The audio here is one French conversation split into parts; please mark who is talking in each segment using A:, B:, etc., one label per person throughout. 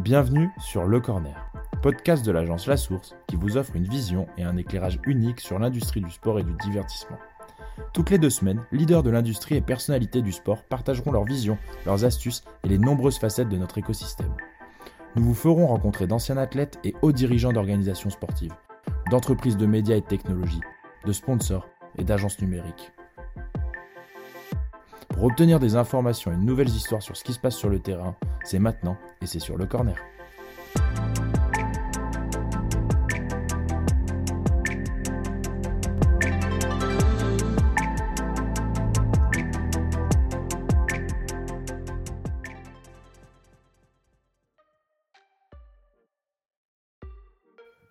A: Bienvenue sur Le Corner, podcast de l'agence La Source qui vous offre une vision et un éclairage unique sur l'industrie du sport et du divertissement. Toutes les deux semaines, leaders de l'industrie et personnalités du sport partageront leurs visions, leurs astuces et les nombreuses facettes de notre écosystème. Nous vous ferons rencontrer d'anciens athlètes et hauts dirigeants d'organisations sportives, d'entreprises de médias et de technologies, de sponsors et d'agences numériques. Pour obtenir des informations et de nouvelles histoires sur ce qui se passe sur le terrain, c'est maintenant et c'est sur le corner.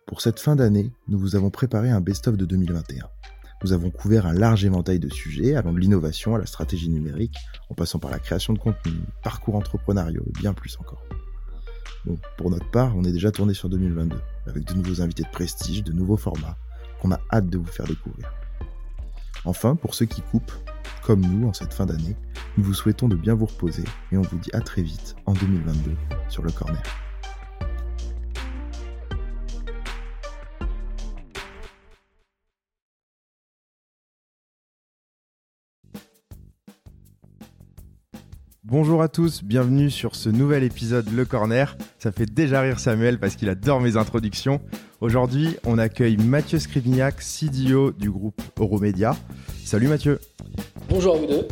B: Pour cette fin d'année, nous vous avons préparé un best-of de 2021. Nous avons couvert un large éventail de sujets, allant de l'innovation à la stratégie numérique, en passant par la création de contenu, parcours entrepreneuriaux et bien plus encore. Pour notre part, on est déjà tourné sur 2022, avec de nouveaux invités de prestige, de nouveaux formats, qu'on a hâte de vous faire découvrir. Enfin, pour ceux qui coupent, comme nous en cette fin d'année, nous vous souhaitons de bien vous reposer et on vous dit à très vite en 2022 sur le corner.
A: Bonjour à tous, bienvenue sur ce nouvel épisode Le Corner. Ça fait déjà rire Samuel parce qu'il adore mes introductions. Aujourd'hui, on accueille Mathieu Scrivignac, CDO du groupe Euromédia. Salut Mathieu.
C: Bonjour à vous deux.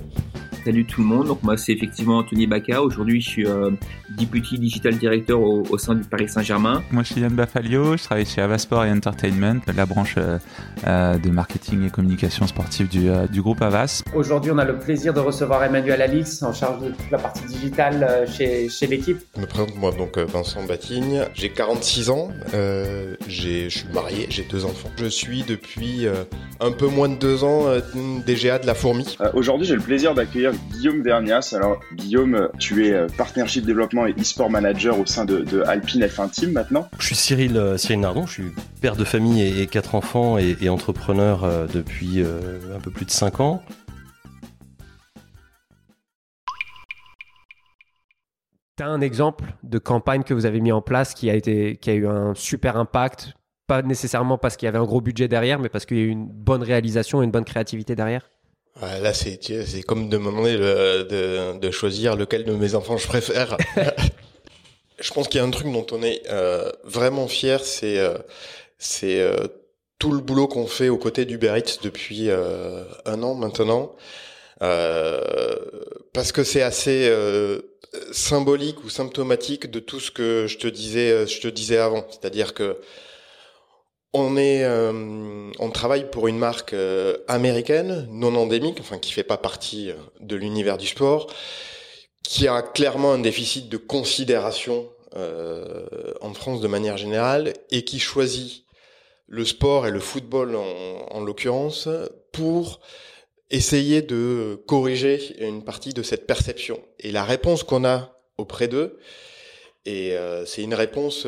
D: Salut tout le monde. Donc moi c'est effectivement Anthony Baca. Aujourd'hui je suis euh, Deputy Digital Director au, sein du Paris Saint-Germain.
E: Moi je suis Yann Bafalio. Je travaille chez Avasport et Entertainment, la branche euh, euh, de marketing et communication sportive du, du groupe Avas.
C: Aujourd'hui on a le plaisir de recevoir Emmanuel Alix en charge de toute la partie digitale chez, chez l'équipe.
F: Je me présente moi donc Vincent Batigne. J'ai 46 ans. je suis marié. J'ai deux enfants. Je suis depuis un peu moins de deux ans DGA de la Fourmi.
G: Aujourd'hui j'ai le plaisir d'accueillir Guillaume Vernias. Alors Guillaume, tu es euh, Partnership Développement et e-sport manager au sein de, Alpine F1 Team maintenant.
H: Je suis Cyril, euh, Cyril Nardon, je suis père de famille et, quatre enfants et, entrepreneur euh, depuis un peu plus de cinq ans.
I: Tu as un exemple de campagne que vous avez mis en place qui a, été, qui a eu un super impact, pas nécessairement parce qu'il y avait un gros budget derrière, mais parce qu'il y a eu une bonne réalisation et une bonne créativité derrière?
F: Là, c'est c'est comme de me demander de, de, choisir lequel de mes enfants je préfère. je pense qu'il y a un truc dont on est euh, vraiment fier, c'est euh, c'est euh, tout le boulot qu'on fait aux côtés d'Uber Eats depuis un an maintenant, parce que c'est assez symbolique ou symptomatique de tout ce que je te disais, je te disais avant, c'est-à-dire que euh, on travaille pour une marque euh, américaine, non endémique, enfin qui fait pas partie euh, de l'univers du sport, qui a clairement un déficit de considération en France de manière générale et qui choisit le sport et le football en, en l'occurrence pour essayer de corriger une partie de cette perception. Et la réponse qu'on a auprès d'eux, et c'est une réponse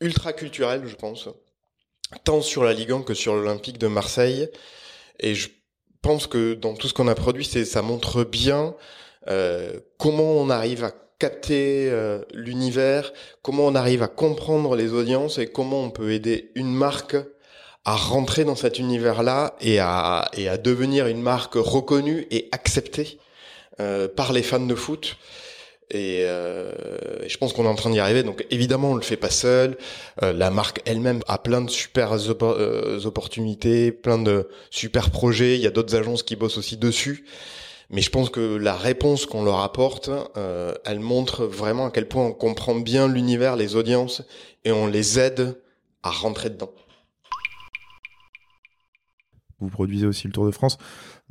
F: ultra culturelle, je pense tant sur la Ligue 1 que sur l'Olympique de Marseille. Et je pense que dans tout ce qu'on a produit, c'est ça montre bien euh, comment on arrive à capter euh, l'univers, comment on arrive à comprendre les audiences et comment on peut aider une marque à rentrer dans cet univers-là et à, et à devenir une marque reconnue et acceptée euh, par les fans de foot. Euh, et, je pense qu'on est en train d'y arriver. Donc évidemment, on le fait pas seul. Euh, la marque elle-même a plein de super euh, opportunités, plein de super projets. Il y a d'autres agences qui bossent aussi dessus. Mais je pense que la réponse qu'on leur apporte, elle montre vraiment à quel point on comprend bien l'univers, les audiences, et on les aide à rentrer dedans.
A: Vous produisez aussi le Tour de France.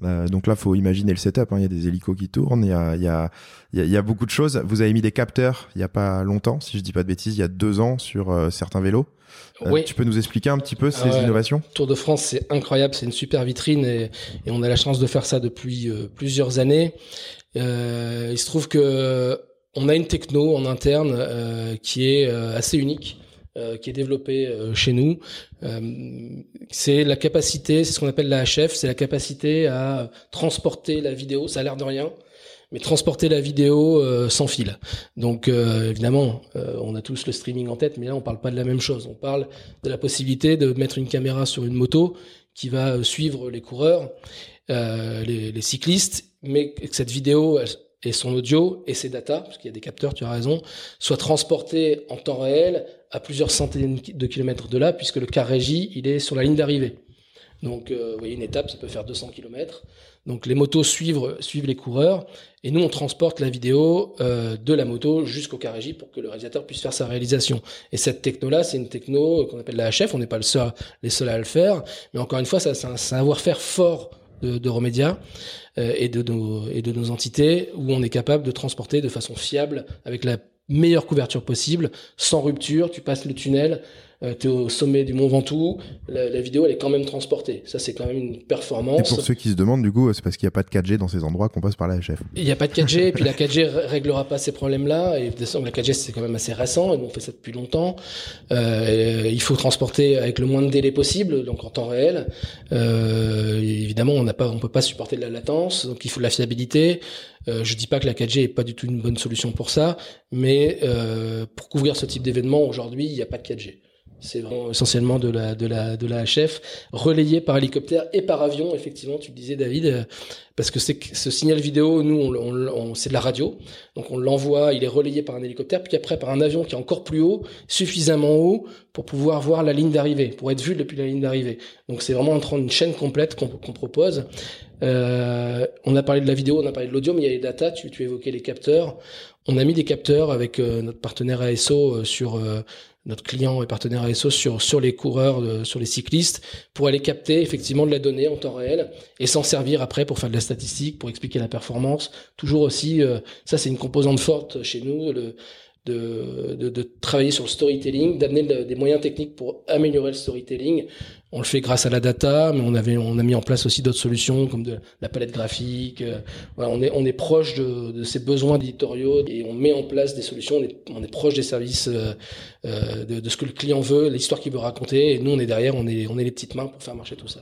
A: Euh, donc là, faut imaginer le setup. Hein. Il y a des hélicos qui tournent, il y a, y, a, il y a, beaucoup de choses. Vous avez mis des capteurs il y a pas longtemps, si je dis pas de bêtises, il y a deux ans sur euh, certains vélos. Euh, oui. Tu peux nous expliquer un petit peu ces innovations?
J: Tour de France, c'est incroyable, c'est une super vitrine et, et, on a la chance de faire ça depuis plusieurs années. il se trouve que on a une techno en interne qui est assez unique euh, qui est développé euh, chez nous. Euh, c'est la capacité, c'est ce qu'on appelle la HF, c'est la capacité à transporter la vidéo. Ça a l'air de rien, mais transporter la vidéo sans fil. Donc évidemment, on a tous le streaming en tête, mais là on parle pas de la même chose. On parle de la possibilité de mettre une caméra sur une moto qui va suivre les coureurs, les, les, cyclistes, mais que cette vidéo et son audio et ses data, parce qu'il y a des capteurs, tu as raison, soient transportés en temps réel à plusieurs centaines de kilomètres de là, puisque le car régie, il est sur la ligne d'arrivée. Donc, euh, vous voyez, une étape, ça peut faire 200 km. Donc, les motos suivent, suivent les coureurs, et nous, on transporte la vidéo euh, de la moto jusqu'au car régie pour que le réalisateur puisse faire sa réalisation. Et cette techno-là, c'est une techno qu'on appelle la HF. On n'est pas le seul, les seuls à le faire, mais encore une fois, ça, c'est un savoir-faire fort de, de euh, et, de nos, et de nos entités où on est capable de transporter de façon fiable avec la meilleure couverture possible, sans rupture, tu passes le tunnel, euh, tu es au sommet du Mont Ventoux, la, la, vidéo elle est quand même transportée. Ça c'est quand même une performance.
B: Et pour ceux qui se demandent du coup, c'est parce qu'il n'y a pas de 4G dans ces endroits qu'on passe par la HF.
J: Il n'y a pas de 4G, et puis la 4G réglera pas ces problèmes-là. Et de la 4G c'est quand même assez récent, et on fait ça depuis longtemps. Euh, il faut transporter avec le moins de délai possible, donc en temps réel. Euh, évidemment, on n'a pas, on peut pas supporter de la latence, donc il faut de la fiabilité. Euh, je dis pas que la 4G est pas du tout une bonne solution pour ça, mais euh, pour couvrir ce type d'événement aujourd'hui, il n'y a pas de 4G. C'est vraiment essentiellement de la, HF, relayé par hélicoptère et par avion, effectivement, tu le disais, David, euh, parce que ce signal vidéo, nous, c'est de la radio, donc on l'envoie, il est relayé par un hélicoptère, puis après par un avion qui est encore plus haut, suffisamment haut pour pouvoir voir la ligne d'arrivée, pour être vu depuis la ligne d'arrivée. Donc c'est vraiment une chaîne complète qu'on propose. Euh, on a parlé de la vidéo, on a parlé de l'audio, mais il y a les data, tu, tu évoquais les capteurs. On a mis des capteurs avec euh, notre partenaire ASO sur notre client et partenaire ASO sur, sur les coureurs, sur les cyclistes, pour aller capter effectivement de la donnée en temps réel et s'en servir après pour faire de la statistique, pour expliquer la performance. Toujours aussi, euh, ça c'est une composante forte chez nous, le, de, travailler sur le storytelling, d'amener des moyens techniques pour améliorer le storytelling. On le fait grâce à la data, mais on avait, on a mis en place aussi d'autres solutions comme de la palette graphique. Euh, voilà, on est, on est proche de, de ces besoins éditoriaux et on met en place des solutions. On est, proche des services, euh, euh de, ce que le client veut, l'histoire qu'il veut raconter. Et nous, on est derrière, on est, on est les petites mains pour faire marcher tout ça.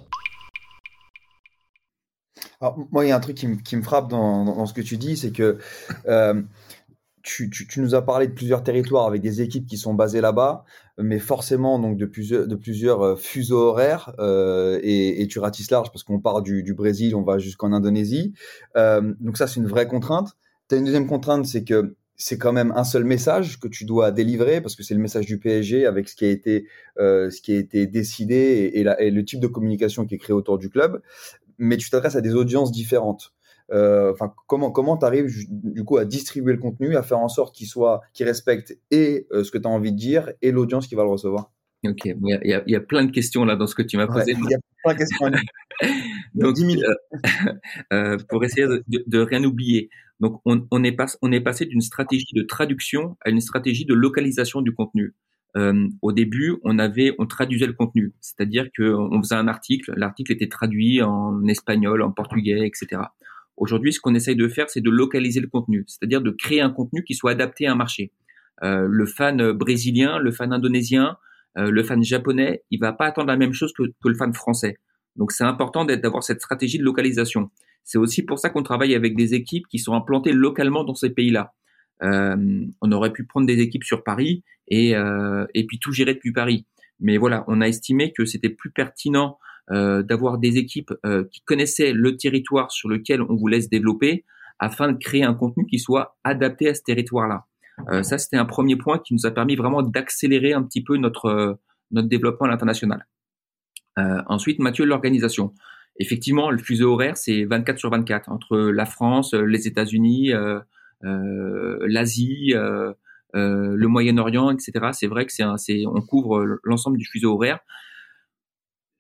K: Alors, moi, il y a un truc qui, me, frappe dans, ce que tu dis, c'est que tu, nous as parlé de plusieurs territoires avec des équipes qui sont basées là-bas, mais forcément donc de plusieurs, de plusieurs euh, fuseaux horaires euh, et, tu ratisses large parce qu'on part du, Brésil, on va jusqu'en Indonésie. Euh, donc ça, c'est une vraie contrainte. Tu as une deuxième contrainte, c'est que c'est quand même un seul message que tu dois délivrer parce que c'est le message du PSG avec ce qui a été, ce qui a été décidé et, et le type de communication qui est créé autour du club. Mais tu t'adresses à des audiences différentes. Euh, enfin, comment comment t'arrives du coup à distribuer le contenu, à faire en sorte qu'il soit, qu'il respecte et euh, ce que tu as envie de dire et l'audience qui va le recevoir?
D: Ok, il y, a, y, a, plein de questions là dans ce que tu m'as posé.
K: Il y a plein de questions.
D: Donc, 10 000. Euh, pour essayer de, de, rien oublier. Donc, on, on, est, pas, on est passé d'une stratégie de traduction à une stratégie de localisation du contenu. Euh, au début, on avait, on traduisait le contenu, c'est-à-dire qu'on faisait un article, l'article était traduit en espagnol, en portugais, etc. Aujourd'hui, ce qu'on essaye de faire, c'est de localiser le contenu, c'est-à-dire de créer un contenu qui soit adapté à un marché. Euh, le fan brésilien, le fan indonésien, euh, le fan japonais, il va pas attendre la même chose que, le fan français. Donc c'est important d'avoir cette stratégie de localisation. C'est aussi pour ça qu'on travaille avec des équipes qui sont implantées localement dans ces pays-là. Euh, on aurait pu prendre des équipes sur Paris et, puis tout gérer depuis Paris. Mais voilà, on a estimé que c'était plus pertinent euh, d'avoir des équipes euh, qui connaissaient le territoire sur lequel on vous laisse développer afin de créer un contenu qui soit adapté à ce territoire-là. Euh, ça, c'était un premier point qui nous a permis vraiment d'accélérer un petit peu notre notre développement à l'international. ensuite, Mathieu, l'organisation. Effectivement, le fuseau horaire, c'est 24 sur 24 entre la France, les États-Unis, l'Asie, le Moyen-Orient, etc. C'est vrai que c'est, on couvre l'ensemble du fuseau horaire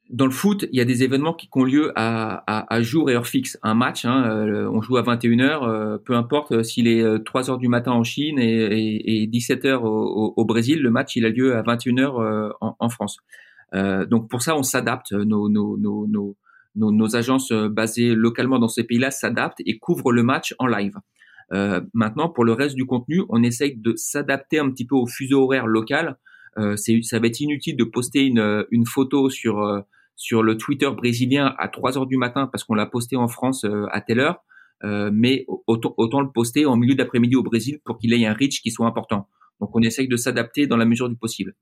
D: dans le foot, il y a des événements qui ont lieu à, à, jour et heure fixe. Un match, hein, euh, on joue à 21h, euh, peu importe euh, s'il est 3h du matin en Chine et, et, et 17h au, Brésil, le match il a lieu à 21h en, en, France. donc pour ça, on s'adapte. Nos, nos, nos, nos, nos, agences basées localement dans ces pays-là s'adaptent et couvrent le match en live. maintenant, pour le reste du contenu, on essaye de s'adapter un petit peu au fuseau horaire local. c'est, ça va être inutile de poster une, une photo sur sur le Twitter brésilien à 3 heures du matin parce qu'on l'a posté en France euh, à telle heure. mais autant, le poster en milieu d'après-midi au Brésil pour qu'il ait un reach qui soit important. Donc on essaye de s'adapter dans la mesure du possible.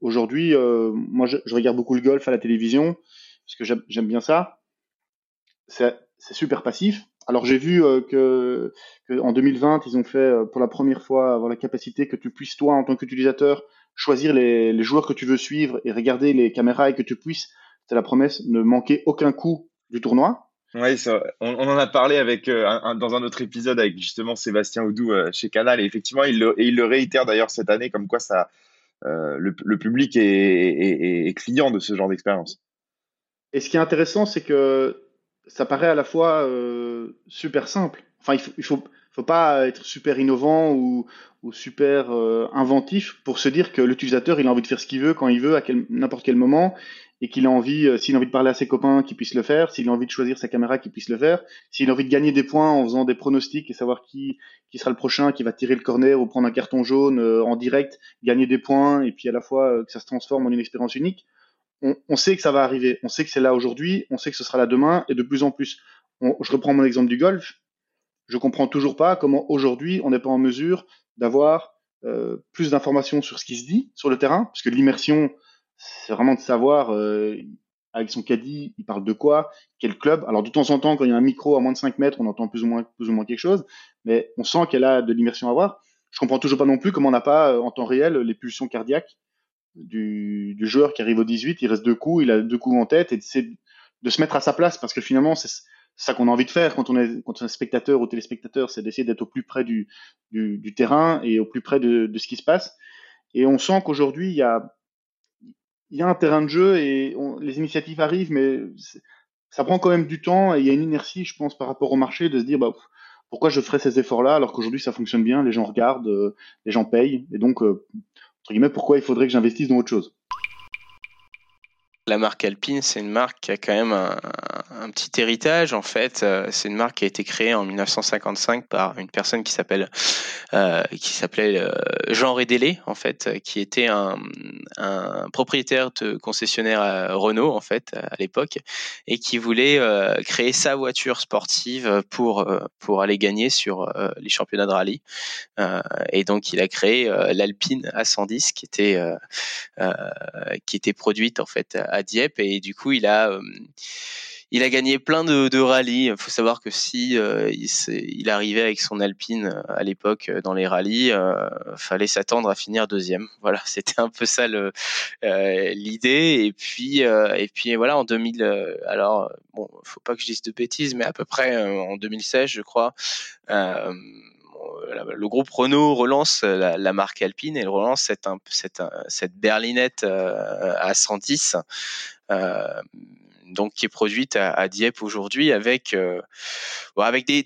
L: Aujourd'hui, moi je, regarde beaucoup le golf à la télévision parce que j'aime bien ça. C'est super passif. Alors j'ai vu que, que, en 2020, ils ont fait pour la première fois avoir la capacité que tu puisses toi en tant qu'utilisateur choisir les, les, joueurs que tu veux suivre et regarder les caméras et que tu puisses, c'est la promesse, ne manquer aucun coup du tournoi.
M: Oui, on, on, en a parlé avec euh, dans un autre épisode avec justement Sébastien Oudou euh, chez Canal et effectivement il le, et il le réitère d'ailleurs cette année comme quoi ça euh, le, le, public est, est, est, client de ce genre d'expérience.
L: Et ce qui est intéressant, c'est que ça paraît à la fois super simple. Enfin, il faut, il faut, faut pas être super innovant ou, super euh, inventif pour se dire que l'utilisateur il a envie de faire ce qu'il veut quand il veut à n'importe quel moment et qu'il a envie euh, s'il a envie de parler à ses copains qu'il puisse le faire s'il a envie de choisir sa caméra qu'il puisse le faire s'il a envie de gagner des points en faisant des pronostics et savoir qui qui sera le prochain qui va tirer le corner ou prendre un carton jaune euh, en direct gagner des points et puis à la fois que ça se transforme en une expérience unique on, sait que ça va arriver. On sait que c'est là aujourd'hui on sait que ce sera là demain et de plus en plus. Je reprends mon exemple du golf je comprends toujours pas comment aujourd'hui on n'est pas en mesure d'avoir euh, plus d'informations sur ce qui se dit sur le terrain, parce que l'immersion, c'est vraiment de savoir euh, avec son caddie, il parle de quoi, quel club. Alors de temps en temps, quand il y a un micro à moins de 5 mètres, on entend plus ou moins, plus ou moins quelque chose, mais on sent qu'elle a de l'immersion à avoir. Je comprends toujours pas non plus comment on n'a pas euh, en temps réel les pulsions cardiaques du, du, joueur qui arrive au 18, il reste deux coups, il a deux coups en tête, et de, de se mettre à sa place, parce que finalement, c'est c'est ça qu'on a envie de faire quand on est, quand on est spectateur ou téléspectateur, c'est d'essayer d'être au plus près du, terrain et au plus près de, ce qui se passe. Et on sent qu'aujourd'hui, il y a, y a un terrain de jeu et les initiatives arrivent, mais ça prend quand même du temps et il y a une inertie, je pense, par rapport au marché de se dire, bah, pourquoi je ferais ces efforts-là alors qu'aujourd'hui ça fonctionne bien, les gens regardent, euh, les gens payent, et donc, euh, entre guillemets, pourquoi il faudrait que j'investisse dans autre chose?
N: La marque Alpine, c'est une marque qui a quand même un, petit héritage. En fait, euh, c'est une marque qui a été créée en 1955 par une personne qui s'appelle euh, qui s'appelait euh, Jean Rédélé, en fait, qui était un, propriétaire de concessionnaire Renault, en fait, à l'époque, et qui voulait créer sa voiture sportive pour pour aller gagner sur les championnats de rallye. et donc, il a créé l'Alpine A110, qui était qui était produite en fait à Dieppe, et du coup, il a il a gagné plein de, rallyes. Il faut savoir que si euh, il, arrivait avec son Alpine euh, à l'époque euh, dans les rallyes, euh, fallait s'attendre à finir deuxième. Voilà, c'était un peu ça l'idée. et puis et puis voilà en 2000. alors bon, faut pas que je dise de bêtises, mais à peu près en 2016, je crois. Le groupe Renault relance la, la, marque Alpine et il relance cette, cette, cette berlinette à 110 donc qui est produite à, Dieppe aujourd'hui avec euh, avec des,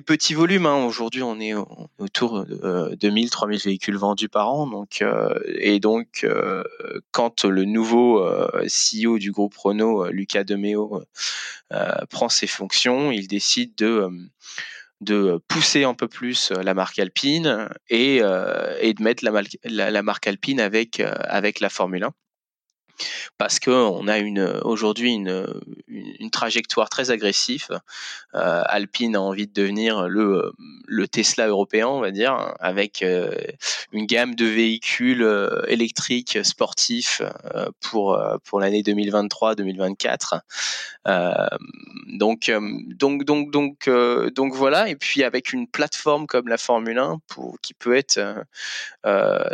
N: petits volumes. Hein. Aujourd'hui, on est autour de euh, 2000, 3000 véhicules vendus par an. Donc euh, et donc euh, quand le nouveau euh, CEO du groupe Renault, Lucas Demeo, prend ses fonctions, il décide de de pousser un peu plus la marque Alpine et, et de mettre la, la, la, marque Alpine avec, avec la Formule 1 parce qu'on a aujourd'hui une, trajectoire très agressive. Euh, Alpine a envie de devenir le, Tesla européen, on va dire, avec euh, une gamme de véhicules euh, électriques sportifs pour pour l'année 2023-2024. donc donc donc donc donc voilà. Et puis avec une plateforme comme la Formule 1 pour qui peut être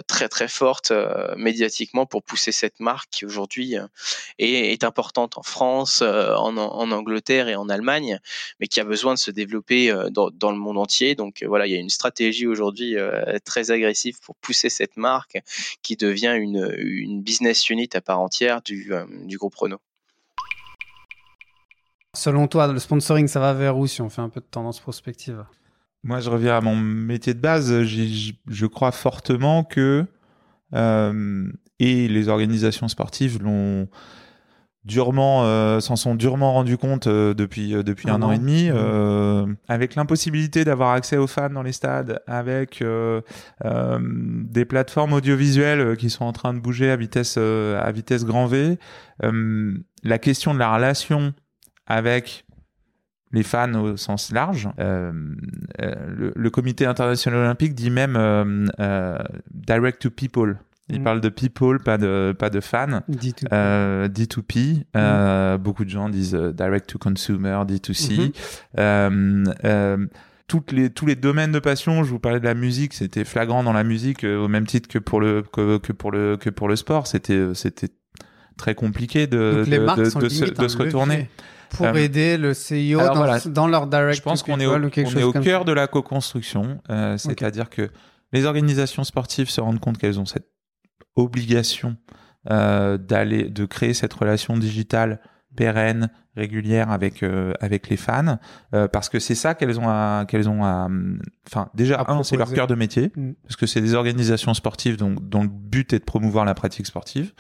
N: très très forte médiatiquement pour pousser cette marque aujourd'hui euh, est, est, importante en France, euh, en, en, Angleterre et en Allemagne, mais qui a besoin de se développer euh, dans, dans le monde entier. Donc voilà, il y a une stratégie aujourd'hui très agressive pour pousser cette marque qui devient une, une business unit à part entière du, du groupe Renault.
O: Selon toi, le sponsoring, ça va vers où si on fait un peu de tendance prospective?
E: Moi, je reviens à mon métier de base. Je crois fortement que euh, et les organisations sportives l'ont durement euh, s'en sont durement rendu compte euh, depuis euh, depuis un an et demi euh, avec l'impossibilité d'avoir accès aux fans dans les stades avec des plateformes audiovisuelles qui sont en train de bouger à vitesse à vitesse grand V la question de la relation avec les fans au sens large. Euh, le, le, comité international olympique dit même direct to people. Il mm. parle de people, pas de, pas de fans. D2P. Euh, D2P. Euh, mm. beaucoup de gens disent euh, direct to consumer, D2C. Mm-hmm. toutes les, tous les domaines de passion, je vous parlais de la musique, c'était flagrant dans la musique au même titre que pour le, que, que pour le, que pour le sport. C'était, c'était très compliqué de, de, de, de, se, retourner
O: pour aider le CIO dans, dans, leur direct.
E: Je pense qu'on est au, on est au cœur de la co-construction, euh, c'est-à-dire que les organisations sportives se rendent compte qu'elles ont cette obligation euh, d'aller de créer cette relation digitale pérenne, régulière avec euh, avec les fans, euh, parce que c'est ça qu'elles ont à qu'elles ont à, enfin déjà un c'est leur cœur de métier, mm. parce que c'est des organisations sportives dont, dont le but est de promouvoir la pratique sportive.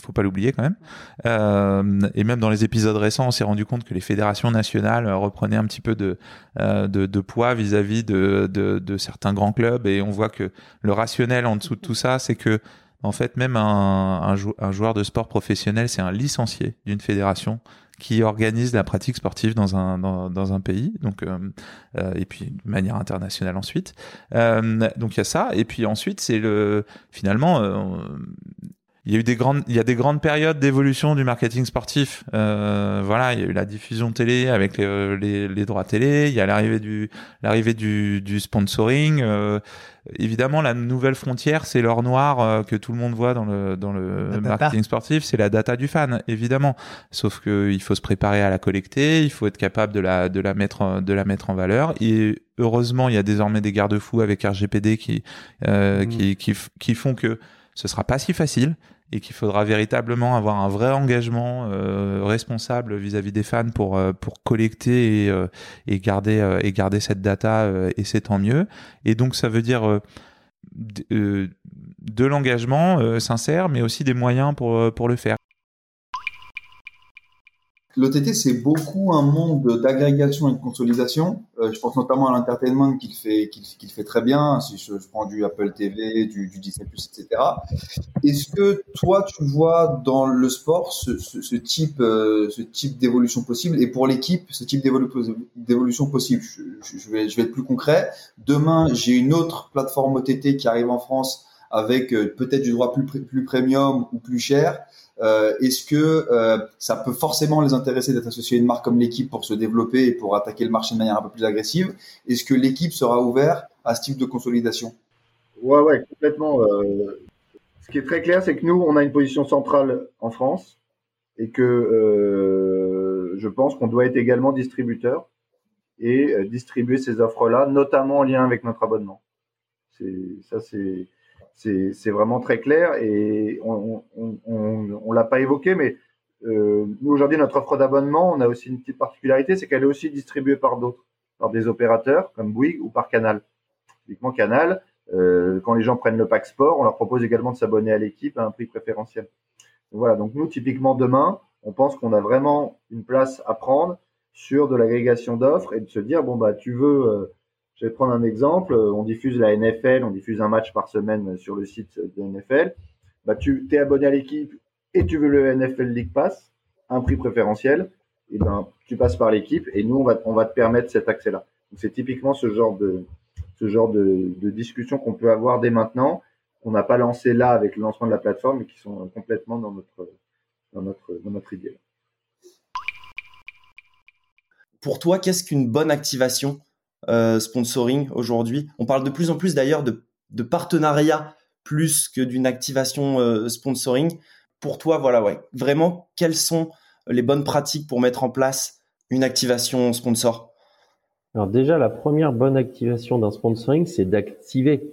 E: Mm-hmm faut pas l'oublier quand même. Euh, et même dans les épisodes récents, on s'est rendu compte que les fédérations nationales reprenaient un petit peu de, euh, de, poids vis-à-vis de, de, certains grands clubs. Et on voit que le rationnel en dessous de tout ça, c'est que en fait, même un, un, joueur de sport professionnel, c'est un licencié d'une fédération qui organise la pratique sportive dans un dans, dans un pays donc euh, et puis de manière internationale ensuite donc il y a ça et puis ensuite c'est le finalement il y a eu des grandes, il y a des grandes périodes d'évolution du marketing sportif. Euh, voilà, il y a eu la diffusion télé avec les, les, les droits télé. Il y a l'arrivée du, l'arrivée du, du sponsoring. Euh, évidemment, la nouvelle frontière, c'est l'or noir euh, que tout le monde voit dans le dans le marketing sportif. C'est la data du fan, évidemment. Sauf que il faut se préparer à la collecter. Il faut être capable de la de la mettre de la mettre en valeur. Et heureusement, il y a désormais des garde-fous avec RGPD qui, euh, mmh. qui, qui qui font que ce sera pas si facile et qu'il faudra véritablement avoir un vrai engagement euh, responsable vis-à-vis des fans pour euh, collecter et, euh, et garder et garder cette data et c'est tant mieux. Et donc ça veut dire de l'engagement sincère mais aussi des moyens pour le faire
K: L'OTT, c'est beaucoup un monde d'agrégation et de consolidation. Euh, je pense notamment à l'entertainment qu'il fait, qu'il fait très bien. Si je, prends du Apple TV, du, du Disney+, etc. Est-ce que toi, tu vois dans le sport ce, ce, type, euh, type d'évolution possible? Et pour l'équipe, ce type d'évolution possible? Je, je, vais, je vais être plus concret. Demain, j'ai une autre plateforme OTT qui arrive en France avec euh, peut-être du droit plus, plus premium ou plus cher. Euh, Est-ce que euh, ça peut forcément les intéresser d'être associé à une marque comme l'équipe pour se développer et pour attaquer le marché de manière un peu plus agressive? Est-ce que l'équipe sera ouverte à ce type de consolidation?
P: Ouais, ouais, complètement. Euh, ce qui est très clair, c'est que nous, on a une position centrale en France et que je pense qu'on doit être également distributeur et distribuer ces offres-là, notamment en lien avec notre abonnement. Ça, c'est c'est vraiment très clair et on on, l'a pas évoqué, mais euh, nous aujourd'hui notre offre d'abonnement, on a aussi une petite particularité, c'est qu'elle est aussi distribuée par d'autres, par des opérateurs comme Bouygues ou par Canal. Typiquement Canal, euh, quand les gens prennent le pack sport, on leur propose également de s'abonner à l'équipe à un prix préférentiel. voilà, donc nous typiquement demain, on pense qu'on a vraiment une place à prendre sur de l'agrégation d'offres et de se dire bon bah tu veux euh, je vais prendre un exemple. On diffuse la NFL, on diffuse un match par semaine sur le site de NFL. Bah, tu es abonné à l'équipe et tu veux le NFL League Pass, un prix préférentiel. Et ben, tu passes par l'équipe et nous, on va, on va te permettre cet accès-là. C'est typiquement ce genre de, ce genre de, discussion qu'on peut avoir dès maintenant, qu'on n'a pas lancé là avec le lancement de la plateforme, mais qui sont complètement dans notre, dans notre, dans notre idée.
Q: Pour toi, qu'est-ce qu'une bonne activation? Sponsoring aujourd'hui. On parle de plus en plus d'ailleurs de, de partenariat plus que d'une activation euh, sponsoring. Pour toi, voilà, ouais, vraiment, quelles sont les bonnes pratiques pour mettre en place une activation sponsor?
R: Alors déjà, la première bonne activation d'un sponsoring, c'est d'activer.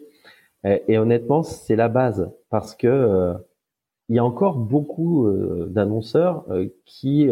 R: Et, honnêtement, c'est la base parce que euh, il y a encore beaucoup d'annonceurs qui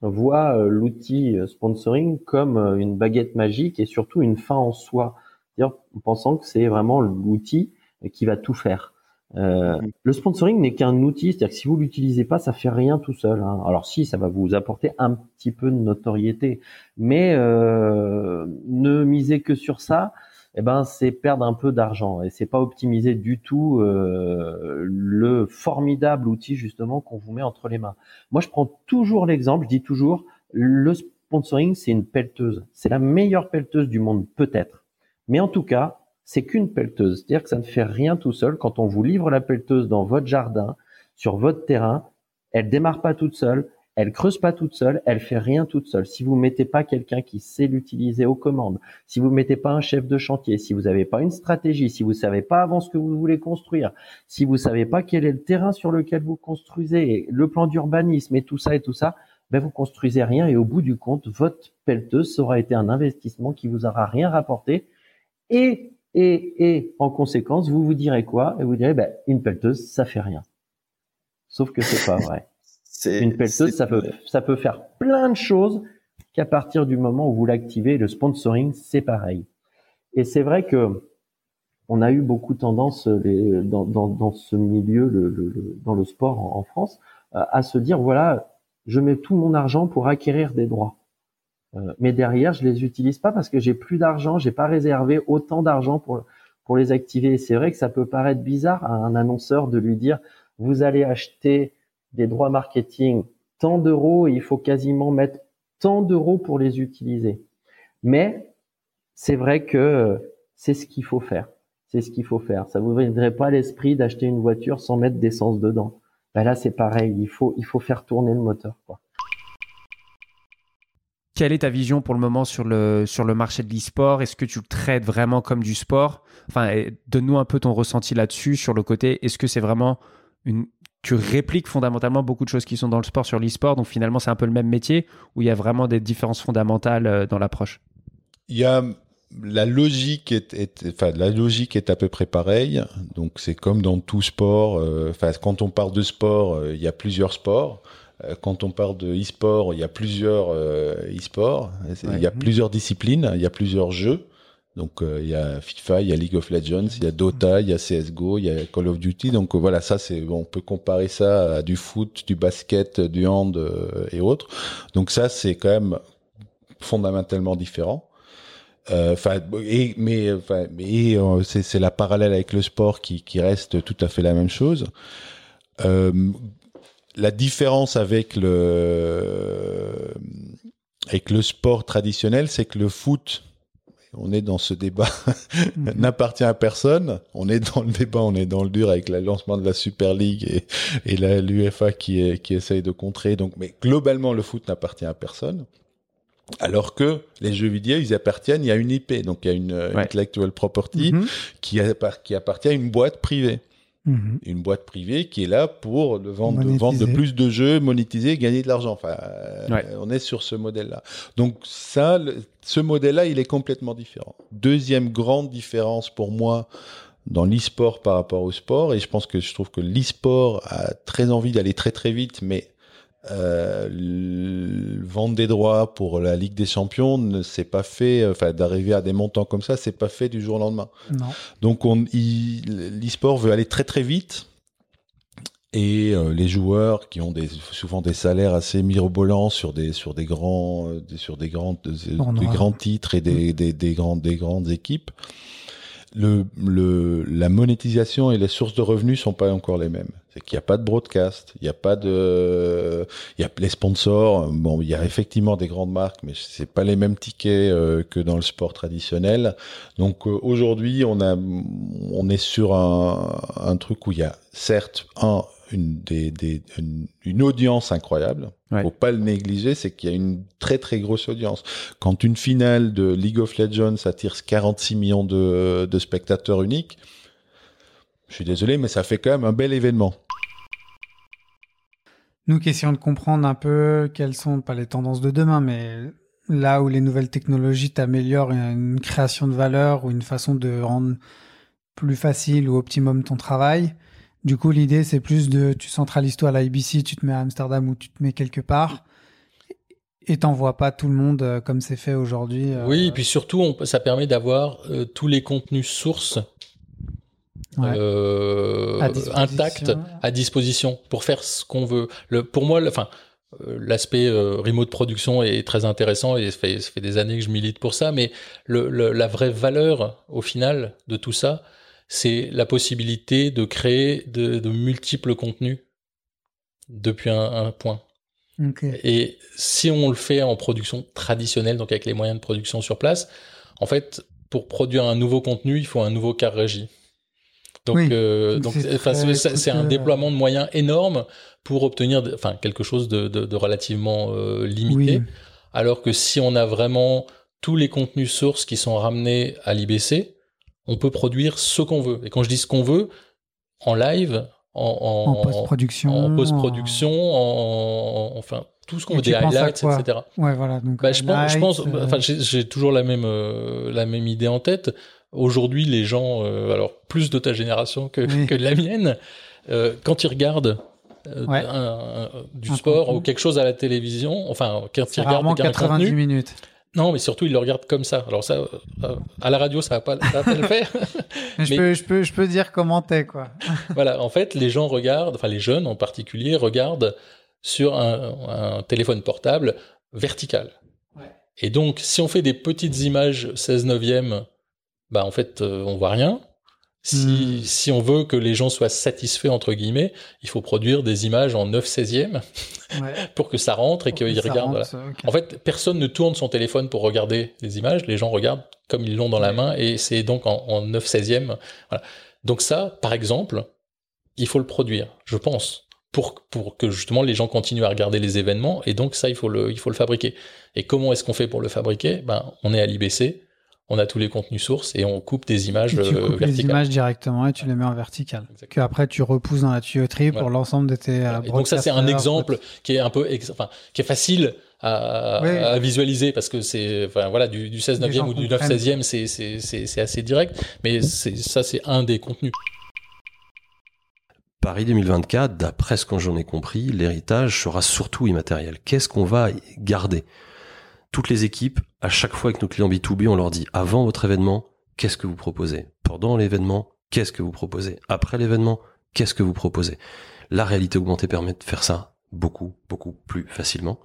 R: voit euh, l'outil euh, sponsoring comme euh, une baguette magique et surtout une fin en soi, c'est-à-dire en pensant que c'est vraiment l'outil qui va tout faire. Euh, le sponsoring n'est qu'un outil, c'est-à-dire que si vous l'utilisez pas, ça fait rien tout seul. Hein. Alors si, ça va vous apporter un petit peu de notoriété, mais euh, ne misez que sur ça eh ben c'est perdre un peu d'argent et c'est pas optimiser du tout euh, le formidable outil justement qu'on vous met entre les mains. Moi, je prends toujours l'exemple, je dis toujours le, sponsoring, c'est une pelleteuse. C'est la meilleure pelleteuse du monde, peut-être. Mais en tout cas, c'est qu'une pelleteuse. C'est-à-dire que ça ne fait rien tout seul. Quand on vous livre la pelleteuse dans votre jardin, sur votre terrain, elle démarre pas toute seule, elle creuse pas toute seule, elle fait rien toute seule. Si vous mettez pas quelqu'un qui sait l'utiliser aux commandes, si vous mettez pas un chef de chantier, si vous n'avez pas une stratégie, si vous savez pas avant ce que vous voulez construire, si vous savez pas quel est le terrain sur lequel vous construisez, le plan d'urbanisme et tout ça et tout ça, ben vous construisez rien et au bout du compte, votre pelleteuse aura été un investissement qui vous aura rien rapporté et et et en conséquence, vous vous direz quoi? Et vous direz ben une pelleteuse, ça fait rien. Sauf que c'est pas vrai. Une pelleteuse, ça peut, ça peut faire plein de choses qu'à partir du moment où vous l'activez, le sponsoring, c'est pareil. Et c'est vrai que on a eu beaucoup tendance les, dans, dans, dans, ce milieu, le, le, dans le sport en, France, euh, à se dire voilà, je mets tout mon argent pour acquérir des droits. Euh, mais derrière, je les utilise pas parce que j'ai plus d'argent, j'ai pas réservé autant d'argent pour pour les activer. Et c'est vrai que ça peut paraître bizarre à un annonceur de lui dire vous allez acheter des droits marketing tant d'euros il faut quasiment mettre tant d'euros pour les utiliser. Mais c'est vrai que c'est ce qu'il faut faire. C'est ce qu'il faut faire. Ça vous viendrait pas à l'esprit d'acheter une voiture sans mettre d'essence dedans. Ben là, c'est pareil. Il faut, il faut faire tourner le moteur.
I: Quelle est ta vision pour le moment sur le, sur le marché de l'e-sport? Est-ce que tu le traites vraiment comme du sport? Enfin, donne-nous un peu ton ressenti là-dessus, sur le côté. Est-ce que c'est vraiment une, tu répliques fondamentalement beaucoup de choses qui sont dans le sport sur l'e-sport, donc finalement c'est un peu le même métier, où il y a vraiment des différences fondamentales euh, dans l'approche
S: Il y a la logique est, enfin la logique est à peu près pareille. Donc c'est comme dans tout sport. Euh, enfin quand on parle de sport, euh, il y a plusieurs sports. quand on parle de e-sport, il y a plusieurs e-sports. Il y a plusieurs disciplines. Il y a plusieurs jeux. Donc euh, il y a FIFA, il y a League of Legends, il y a Dota, il y a CS:GO, il y a Call of Duty. Donc euh, voilà, ça c'est on peut comparer ça à du foot, du basket, du hand euh, et autres. Donc ça c'est quand même fondamentalement différent. Enfin, mais c'est la parallèle avec le sport qui, reste tout à fait la même chose. la différence avec le sport traditionnel, c'est que le foot on est dans ce débat, mhm. n'appartient à personne. On est dans le débat, on est dans le dur avec le lancement de la Super League et, et l'UFA qui, qui essaye de contrer. Donc, mais globalement, le foot n'appartient à personne. Alors que les jeux vidéo, ils appartiennent, il y a une IP, donc il y a une intellectual property mhm. qui, qui appartient à une boîte privée. Mhm. Une boîte privée qui est là pour le vendre, de, vendre de plus de jeux, monétiser, gagner de l'argent. Enfin, euh, on est sur ce modèle-là. Donc ça, ce modèle-là, il est complètement différent. Deuxième grande différence pour moi dans l'e-sport par rapport au sport, et je pense que je trouve que l'e-sport a très envie d'aller très très vite, mais euh, vendre des droits pour la Ligue des Champions ne s'est pas fait, enfin d'arriver à des montants comme ça, c'est pas fait du jour au lendemain.
O: Non.
S: Donc on, l'e-sport veut aller très très vite. Et euh, les joueurs qui ont des, souvent des salaires assez mirobolants sur des sur des grands sur des grands des, grands titres et des, des, des grandes des grandes équipes le, le, la monétisation et les sources de revenus sont pas encore les mêmes. C'est qu'il n'y a pas de broadcast, il n'y a pas de, il y a les sponsors. Bon, il y a effectivement des grandes marques, mais c'est pas les mêmes tickets euh, que dans le sport traditionnel. Donc euh, aujourd'hui, on a, on est sur un, un truc où il y a certes un une, des, des, une, audience incroyable. Ouais. Faut pas le négliger, c'est qu'il y a une très très grosse audience. Quand une finale de League of Legends attire 46 millions de, de spectateurs uniques, je suis désolé, mais ça fait quand même un bel événement.
O: Nous qui essayons de comprendre un peu quelles sont, pas les tendances de demain, mais là où les nouvelles technologies t'améliorent une création de valeur ou une façon de rendre plus facile ou optimum ton travail, du coup, l'idée, c'est plus de tu centralises toi à la IBC, tu te mets à Amsterdam ou tu te mets quelque part et t'envoies pas tout le monde euh, comme c'est fait aujourd'hui.
T: Euh, oui, et puis surtout, on, ça permet d'avoir euh, tous les contenus sources intacts à disposition pour faire ce qu'on veut. Le, pour moi, enfin. L'aspect remote production est très intéressant et ça fait, ça fait, des années que je milite pour ça, mais le, la vraie valeur au final de tout ça, c'est la possibilité de créer de, multiples contenus depuis un, point. Et si on le fait en production traditionnelle, donc avec les moyens de production sur place, en fait, pour produire un nouveau contenu, il faut un nouveau car régie. Donc, euh, donc c'est un déploiement de moyens énorme pour obtenir enfin, quelque chose de, de, de relativement euh, limité. Alors que si on a vraiment tous les contenus sources qui sont ramenés à l'IBC, on peut produire ce qu'on veut. Et quand je dis ce qu'on veut, en live, en,
O: en, post-production,
T: en, post-production, en, enfin tout ce qu'on veut, des highlights, etc.
O: Ouais, voilà. Donc,
T: bah, je pense, je pense,
O: euh,
T: enfin, j'ai toujours la même euh, la même idée en tête. Aujourd'hui, les gens, euh, alors plus de ta génération que, que de la mienne, quand ils regardent du sport ou quelque chose à la télévision, enfin, quand ils regardent
O: 90 contenu, minutes.
T: Non, mais surtout, ils le regardent comme ça. Alors ça, à la radio, ça va pas, va pas le faire.
O: mais je, Peux, je, peux, je peux dire comment t'es, quoi.
T: voilà, en fait, les gens regardent, enfin les jeunes en particulier, regardent sur un, téléphone portable vertical. Et donc, si on fait des petites images 16 neuvième, bah en fait, euh, on voit rien. Si, hmm. si, on veut que les gens soient satisfaits, entre guillemets, il faut produire des images en 9 16e pour que ça rentre et qu'ils regardent. En fait, personne ne tourne son téléphone pour regarder les images. Les gens regardent comme ils l'ont dans la main et c'est donc en, en 9 16e. Voilà. Donc ça, par exemple, il faut le produire, je pense pour, pour que justement les gens continuent à regarder les événements. Et donc ça, il faut le, il faut le fabriquer. Et comment est-ce qu'on fait pour le fabriquer? Ben, On est à l'IBC, on a tous les contenus sources et on coupe des images
O: et tu
T: euh,
O: coupes les images directement et tu les mets en vertical. Que après tu repousses dans la tuyauterie pour l'ensemble de tes. Euh,
T: donc ça c'est un exemple qui est un peu, enfin, qui est facile à, à visualiser parce que c'est, enfin voilà, du, du 16 9e ou du 9 16e, c'est c'est assez direct. Mais c'est ça c'est un des contenus.
H: Paris 2024, d'après ce que j'en ai compris, l'héritage sera surtout immatériel. Qu'est-ce qu'on va garder? Toutes les équipes, à chaque fois avec nos clients B2B, on leur dit avant votre événement, qu'est-ce que vous proposez? Pendant l'événement, qu'est-ce que vous proposez? Après l'événement, qu'est-ce que vous proposez? La réalité augmentée permet de faire ça beaucoup, beaucoup plus facilement.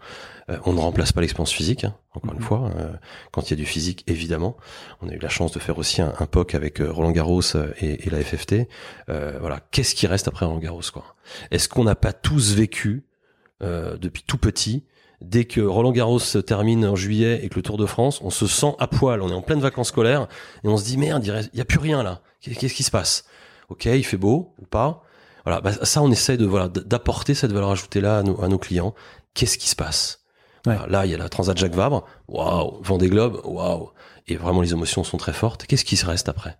H: Euh, on ne remplace pas l'expérience physique, hein, encore une mhm. fois. Euh, quand il y a du physique, évidemment. On a eu la chance de faire aussi un, un POC avec euh, Roland Garros et, et la FFT. voilà, qu'est-ce qui reste après Roland Garros quoi? Est-ce qu'on n'a pas tous vécu depuis tout petit Dès que Roland Garros se termine en juillet et que le Tour de France, on se sent à poil, on est en pleine vacances scolaires et on se dit merde, il y a plus rien là. Qu'est-ce qui se passe? Ok, il fait beau ou pas? Voilà, bah, ça, on essaie de voilà d'apporter cette valeur ajoutée là à nos, à nos clients. Qu'est-ce qui se passe? Là, il y a la Transat Jacques Vabre. Waouh, Vendée Globe. Waouh. Et vraiment, les émotions sont très fortes. Qu'est-ce qui se reste après?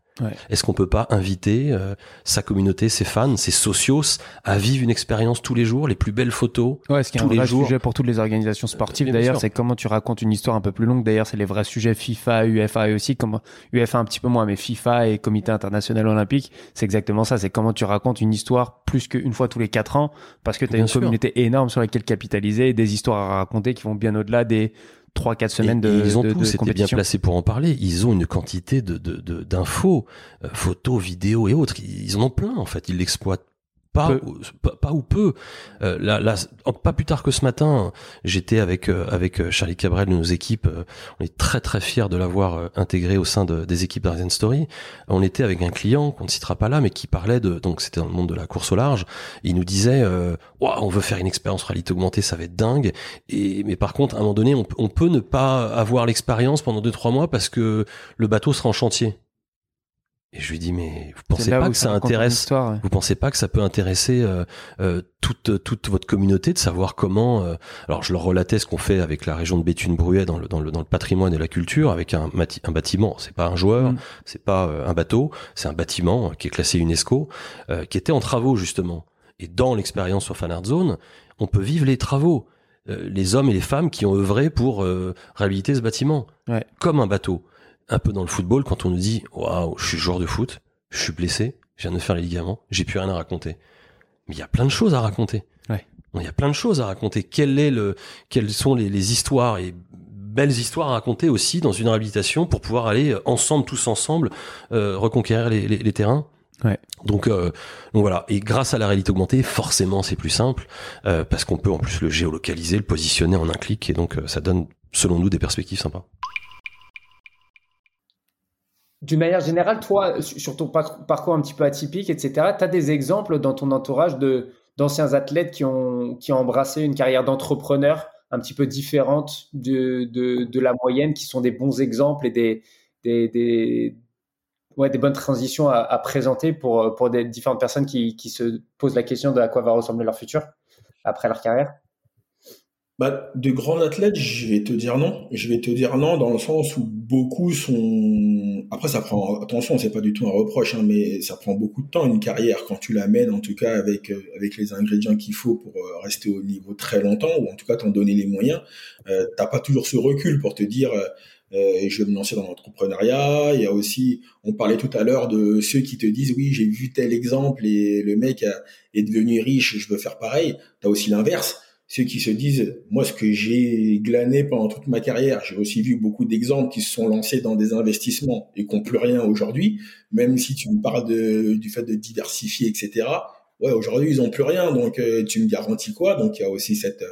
H: Est-ce qu'on peut pas inviter euh, sa communauté, ses fans, ses socios à vivre une expérience tous les jours, les plus belles photos
I: Ouais, ce qui est
H: un
I: vrai
H: jours?
I: sujet pour toutes les organisations sportives. D'ailleurs, c'est comment tu racontes une histoire un peu plus longue. D'ailleurs, c'est les vrais sujets FIFA, UFA et aussi comme UFA un petit peu moins, mais FIFA et Comité international olympique, c'est exactement ça. C'est comment tu racontes une histoire plus qu'une fois tous les quatre ans, parce que tu as une communauté énorme sur laquelle capitaliser, et des histoires à raconter qui vont bien au-delà des 3-4 semaines de,
H: ils ont
I: de,
H: tous été bien placés pour en parler. Ils ont une quantité de d'infos, de, euh, photos, vidéos et autres. Ils en ont plein en fait. Ils l'exploitent pas, ou, pas, ou peu. Euh, là, là, pas plus tard que ce matin, j'étais avec euh, avec euh, Charlie Cabrel de nos équipes. on est très très fiers de l'avoir intégré au sein de, des équipes d'Arden Story. On était avec un client qu'on ne citera pas là, mais qui parlait de donc c'était dans le monde de la course au large. Il nous disait, euh, on veut faire une expérience réalité augmentée, ça va être dingue. Et mais par contre, à un moment donné, on, on peut ne pas avoir l'expérience pendant deux trois mois parce que le bateau sera en chantier. Et je lui dis mais vous pensez pas que ça, intéresse Vous pensez pas que ça peut intéresser euh, euh, toute toute votre communauté de savoir comment euh, Alors je leur relatais ce qu'on fait avec la région de Béthune-Bruet dans le, dans le dans le patrimoine et la culture avec un, un bâtiment. C'est pas un joueur, mm. c'est pas un bateau, c'est un bâtiment qui est classé UNESCO, qui était en travaux justement. Et dans l'expérience sur Fan Zone, on peut vivre les travaux. les hommes et les femmes qui ont œuvré pour réhabiliter ce bâtiment,
I: ouais.
H: comme un bateau un peu dans le football quand on nous dit waouh, je suis joueur de foot, je suis blessé, je viens de faire les ligaments, j'ai plus rien à raconter. Mais il y a plein de choses à raconter.
I: Ouais.
H: Il y a plein de choses à raconter. Quelle est le, quelles sont les, les histoires et belles histoires à raconter aussi dans une réhabilitation pour pouvoir aller euh, ensemble, tous ensemble, euh, reconquérir les, les, les terrains?
I: Ouais.
H: Donc, euh, donc voilà. Et grâce à la réalité augmentée, forcément, c'est plus simple euh, parce qu'on peut en plus le géolocaliser, le positionner en un clic, et donc euh, ça donne, selon nous, des perspectives sympas
C: d'une manière générale, toi, sur ton parcours un petit peu atypique, etc., tu as des exemples dans ton entourage de, d'anciens athlètes qui ont, qui ont embrassé une carrière d'entrepreneur un petit peu différente de, la moyenne, qui sont des bons exemples et des bonnes transitions à, à, présenter pour, pour des différentes personnes qui, qui se posent la question de à quoi va ressembler leur futur après leur carrière?
U: Bah, de grands athlètes, je vais te dire non. Je vais te dire non dans le sens où beaucoup sont. Après, ça prend. Attention, c'est pas du tout un reproche, hein, mais ça prend beaucoup de temps une carrière quand tu la mènes, en tout cas avec euh, avec les ingrédients qu'il faut pour euh, rester au niveau très longtemps, ou en tout cas t'en donner les moyens. Euh, T'as pas toujours ce recul pour te dire. Euh, euh, je vais me lancer dans l'entrepreneuriat. Il y a aussi, on parlait tout à l'heure de ceux qui te disent oui, j'ai vu tel exemple et le mec est devenu riche, je veux faire pareil. Tu as aussi l'inverse ceux qui se disent, moi, ce que j'ai glané pendant toute ma carrière, j'ai aussi vu beaucoup d'exemples qui se sont lancés dans des investissements et qui n'ont plus rien aujourd'hui, même si tu me parles de, du fait de diversifier, etc. Ouais, aujourd'hui, ils n'ont plus rien, donc euh, tu me garantis quoi? Donc, il y a aussi cette,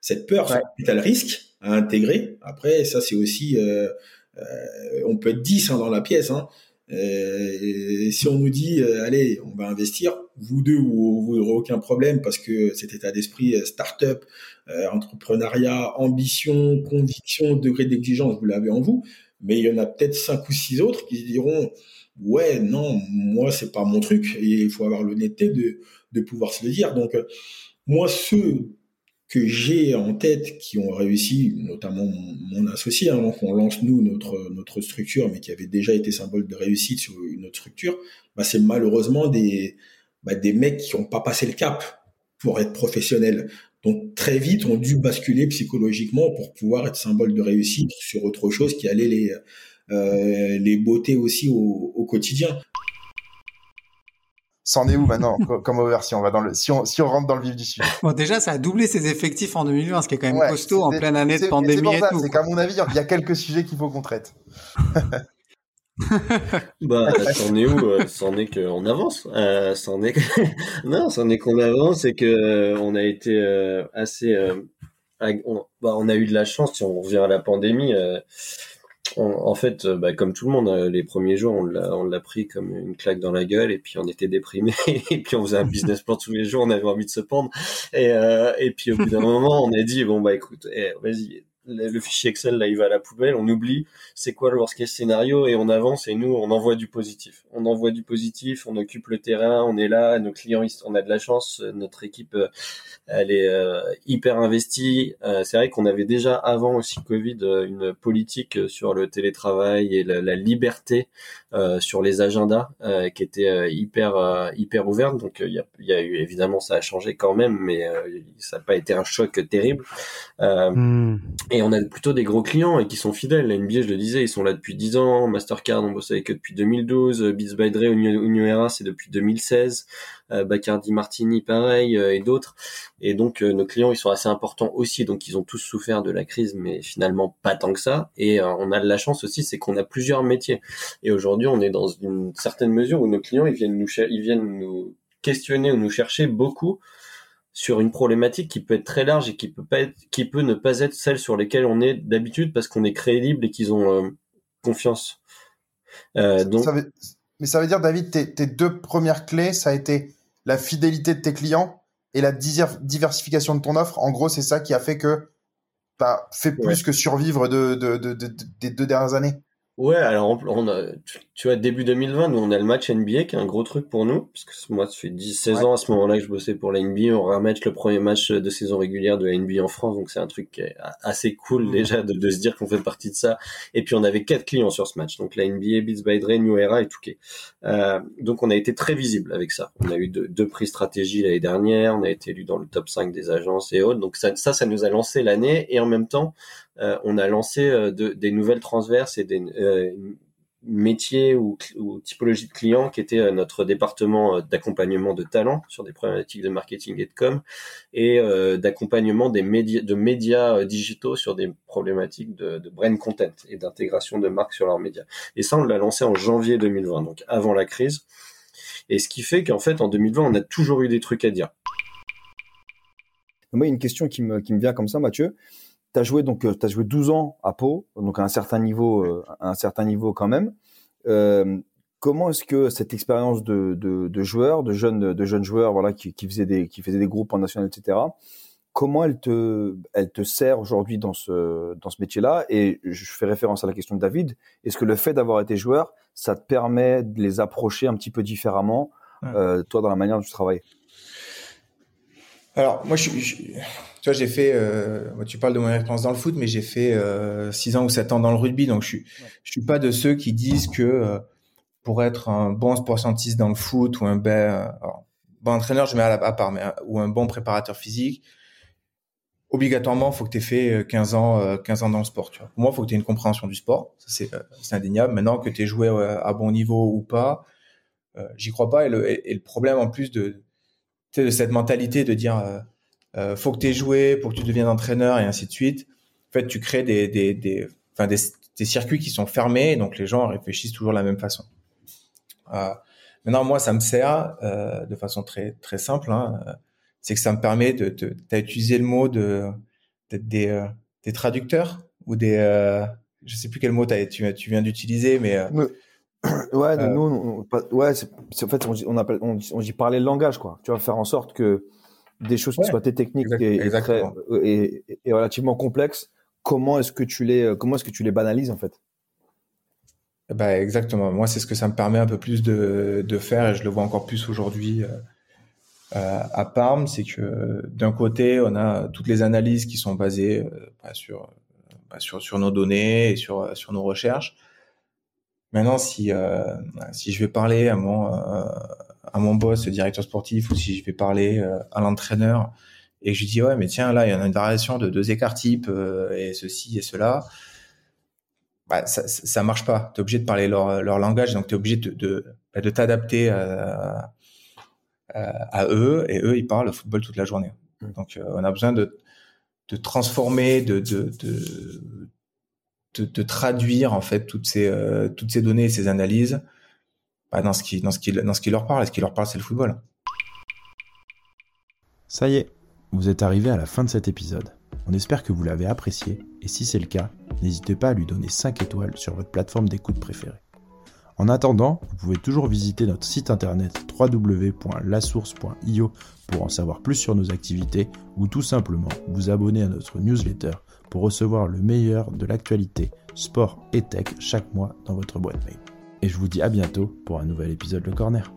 U: cette peur, ouais. ce capital risque à intégrer. Après, ça, c'est aussi, euh, euh, on peut être 10 hein, dans la pièce, hein. Euh, si on nous dit, euh, allez, on va investir, vous deux, vous n'aurez aucun problème parce que cet état d'esprit euh, start-up, entrepreneuriat, ambition, conviction, degré d'exigence, vous l'avez en vous. Mais il y en a peut-être cinq ou six autres qui diront, ouais, non, moi, c'est pas mon truc. Et il faut avoir l'honnêteté de, de pouvoir se le dire. Donc, moi, ceux que j'ai en tête qui ont réussi, notamment mon, mon associé, avant hein, qu'on lance nous notre notre structure, mais qui avait déjà été symbole de réussite sur une autre structure, bah c'est malheureusement des bah des mecs qui n'ont pas passé le cap pour être professionnels. Donc très vite ont dû basculer psychologiquement pour pouvoir être symbole de réussite sur autre chose qui allait les euh, les beautés aussi au, au quotidien
B: c'en est où maintenant comme over si on va dans le si on si on rentre dans le vif du sujet?
O: Bon déjà ça a doublé ses effectifs en 2020 ce qui est quand même costaud en pleine année de pandémie et tout.
B: C'est qu'à mon avis il y a quelques sujets qu'il faut qu'on traite.
V: bah c'en est où c'en est qu'on avance euh, c'en est non c'en est qu'on avance et que on a été euh, assez euh, on, bah, on a eu de la chance si on revient à la pandémie en fait, euh, bah, comme tout le monde, euh, les premiers jours, on l'a, pris comme une claque dans la gueule, et puis on était déprimé, et puis on faisait un business plan tous les jours, on avait envie de se pendre, et, euh, et puis au bout d'un moment, on a dit bon bah écoute, eh, vas-y, le fichier Excel là il va à la poubelle, on oublie c'est quoi le worst case scénario et on avance et nous on envoie du positif. On envoie du positif, on occupe le terrain, on est là, nos clients on a de la chance, notre équipe elle est euh, hyper investie. Euh, c'est vrai qu'on avait déjà avant aussi Covid une politique sur le télétravail et la, la liberté euh, sur les agendas qui était hyper hyper ouverte. Donc il y a, y, a, eu évidemment ça a changé quand même, mais ça n'a pas été un choc terrible. Mm. Et on a plutôt des gros clients et qui sont fidèles. La NBA, je le disais, ils sont là depuis 10 ans. Mastercard, on bosse avec eux depuis 2012. Beats by Dre, Union Era, c'est depuis 2016. Euh, Bacardi Martini, pareil, euh, et d'autres. Et donc, euh, nos clients, ils sont assez importants aussi. Donc, ils ont tous souffert de la crise, mais finalement, pas tant que ça. Et on a de la chance aussi, c'est qu'on a plusieurs métiers. Et aujourd'hui, on est dans une certaine mesure où nos clients, ils viennent nous, ils viennent nous questionner ou nous chercher beaucoup sur une problématique qui peut être très large et qui peut pas être, qui peut ne pas être celle sur lesquelles on est d'habitude parce qu'on est crédible et qu'ils ont euh, confiance.
B: Euh, donc, ça veut, mais ça veut dire, David, tes, tes, deux premières clés, ça a été la fidélité de tes clients et la diversification de ton offre. En gros, c'est ça qui a fait que tu as fait plus que survivre de, de, de, des deux dernières années.
V: Ouais, alors on a, tu vois, début 2020, nous on a le match NBA qui est un gros truc pour nous, parce que moi ça fait 10, 16 ouais. ans à ce moment-là que je bossais pour la NBA, on rematch le premier match de saison régulière de la NBA en France, donc c'est un truc qui est assez cool mmh. déjà de, de, se dire qu'on fait partie de ça. Et puis on avait quatre clients sur ce match, donc la NBA, Beats by Dre, New Era et Touquet. Euh, donc on a été très visible avec ça. On a eu deux, deux prix stratégie l'année dernière, on a été élu dans le top 5 des agences et autres, donc ça, ça, ça nous a lancé l'année et en même temps euh, on a lancé euh, de, des nouvelles transverses et des euh, métiers ou, typologies de clients qui étaient notre département d'accompagnement de talent sur des problématiques de marketing et de com et d'accompagnement des médias de médias digitaux sur des problématiques de, brand content et d'intégration de marques sur leurs médias. Et ça, on l'a lancé en janvier 2020, donc avant la crise. Et ce qui fait qu'en fait, en 2020, on a toujours eu des trucs à dire.
K: Moi, il y a une question qui me vient comme ça, Mathieu tu as joué donc euh, as joué 12 ans à Pau, donc à un certain niveau euh, à un certain niveau quand même. Euh, comment est-ce que cette expérience de, de, de, joueurs, de jeunes, de jeunes joueurs, voilà, qui, qui faisaient des, qui faisaient des groupes en national, etc. Comment elle te, elle te sert aujourd'hui dans ce, dans ce métier-là? Et je fais référence à la question de David. Est-ce que le fait d'avoir été joueur, ça te permet de les approcher un petit peu différemment, euh, toi, dans la manière dont tu travailles?
W: Alors, moi, je, je, tu vois, j'ai fait. Euh, tu parles de mon expérience dans le foot, mais j'ai fait 6 euh, ans ou 7 ans dans le rugby, donc je suis, je suis pas de ceux qui disent que euh, pour être un bon sportiste dans le foot ou un ben, bon entraîneur, je mets à, à part, mais ou un bon préparateur physique, obligatoirement, il faut que tu aies fait 15 ans, 15 ans dans le sport. Tu vois. Pour moi, il faut que tu aies une compréhension du sport. C'est indéniable. Maintenant, que tu aies joué à bon niveau ou pas, euh, j'y crois pas. Et le, et, le, problème, en plus de, de cette mentalité de dire euh, euh, faut que tu aies joué pour que tu deviennes entraîneur et ainsi de suite, en fait, tu crées des, des, des, enfin, des, des circuits qui sont fermés, donc les gens réfléchissent toujours de la même façon. Euh, maintenant, moi, ça me sert euh, de façon très très simple. Hein, c'est que ça me permet de, de d'utiliser le mot de, de des, euh, des traducteurs ou des, euh, je sais plus quel mot tu, tu viens d'utiliser, mais
K: ouais, euh... nous, on, ouais, c'est, en fait, on, on appelle, on, on dit parler le langage, quoi. Tu vas faire en sorte que des choses qui ouais, soient techniques et, et, très, et, et, relativement complexes, comment est-ce que tu les, comment est-ce que tu les banalises en fait?
W: Bah, exactement. Moi, c'est ce que ça me permet un peu plus de, de faire et je le vois encore plus aujourd'hui. Euh, euh, à Parme, c'est que d'un côté, on a toutes les analyses qui sont basées euh, bah, sur, bah, sur, sur nos données et sur, sur nos recherches. Maintenant, si, euh, si je vais parler à mon, euh, à mon boss, le directeur sportif, ou si je vais parler euh, à l'entraîneur, et je lui dis, ouais, mais tiens, là, il y en a une variation de deux écarts types, et ceci et cela, bah, ça, ça marche pas. Tu es obligé de parler leur, leur langage, donc tu es obligé de, de, bah, de t'adapter à, à, eux, et eux, ils parlent football toute la journée. Mmh. Donc, on a besoin de, de transformer, de, de, de, de, traduire en fait toutes ces euh, toutes ces données et ces analyses bah, dans ce qui dans ce qui dans ce qui leur parle. Et ce qui leur parle, c'est le football.
A: Ça y est, vous êtes arrivé à la fin de cet épisode. On espère que vous l'avez apprécié et si c'est le cas, n'hésitez pas à lui donner 5 étoiles sur votre plateforme d'écoute préférée. En attendant, vous pouvez toujours visiter notre site internet www.lasource.io pour en savoir plus sur nos activités ou tout simplement vous abonner à notre newsletter pour recevoir le meilleur de l'actualité, sport et tech chaque mois dans votre boîte mail. Et je vous dis à bientôt pour un nouvel épisode Le Corner.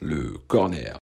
X: Le Corner.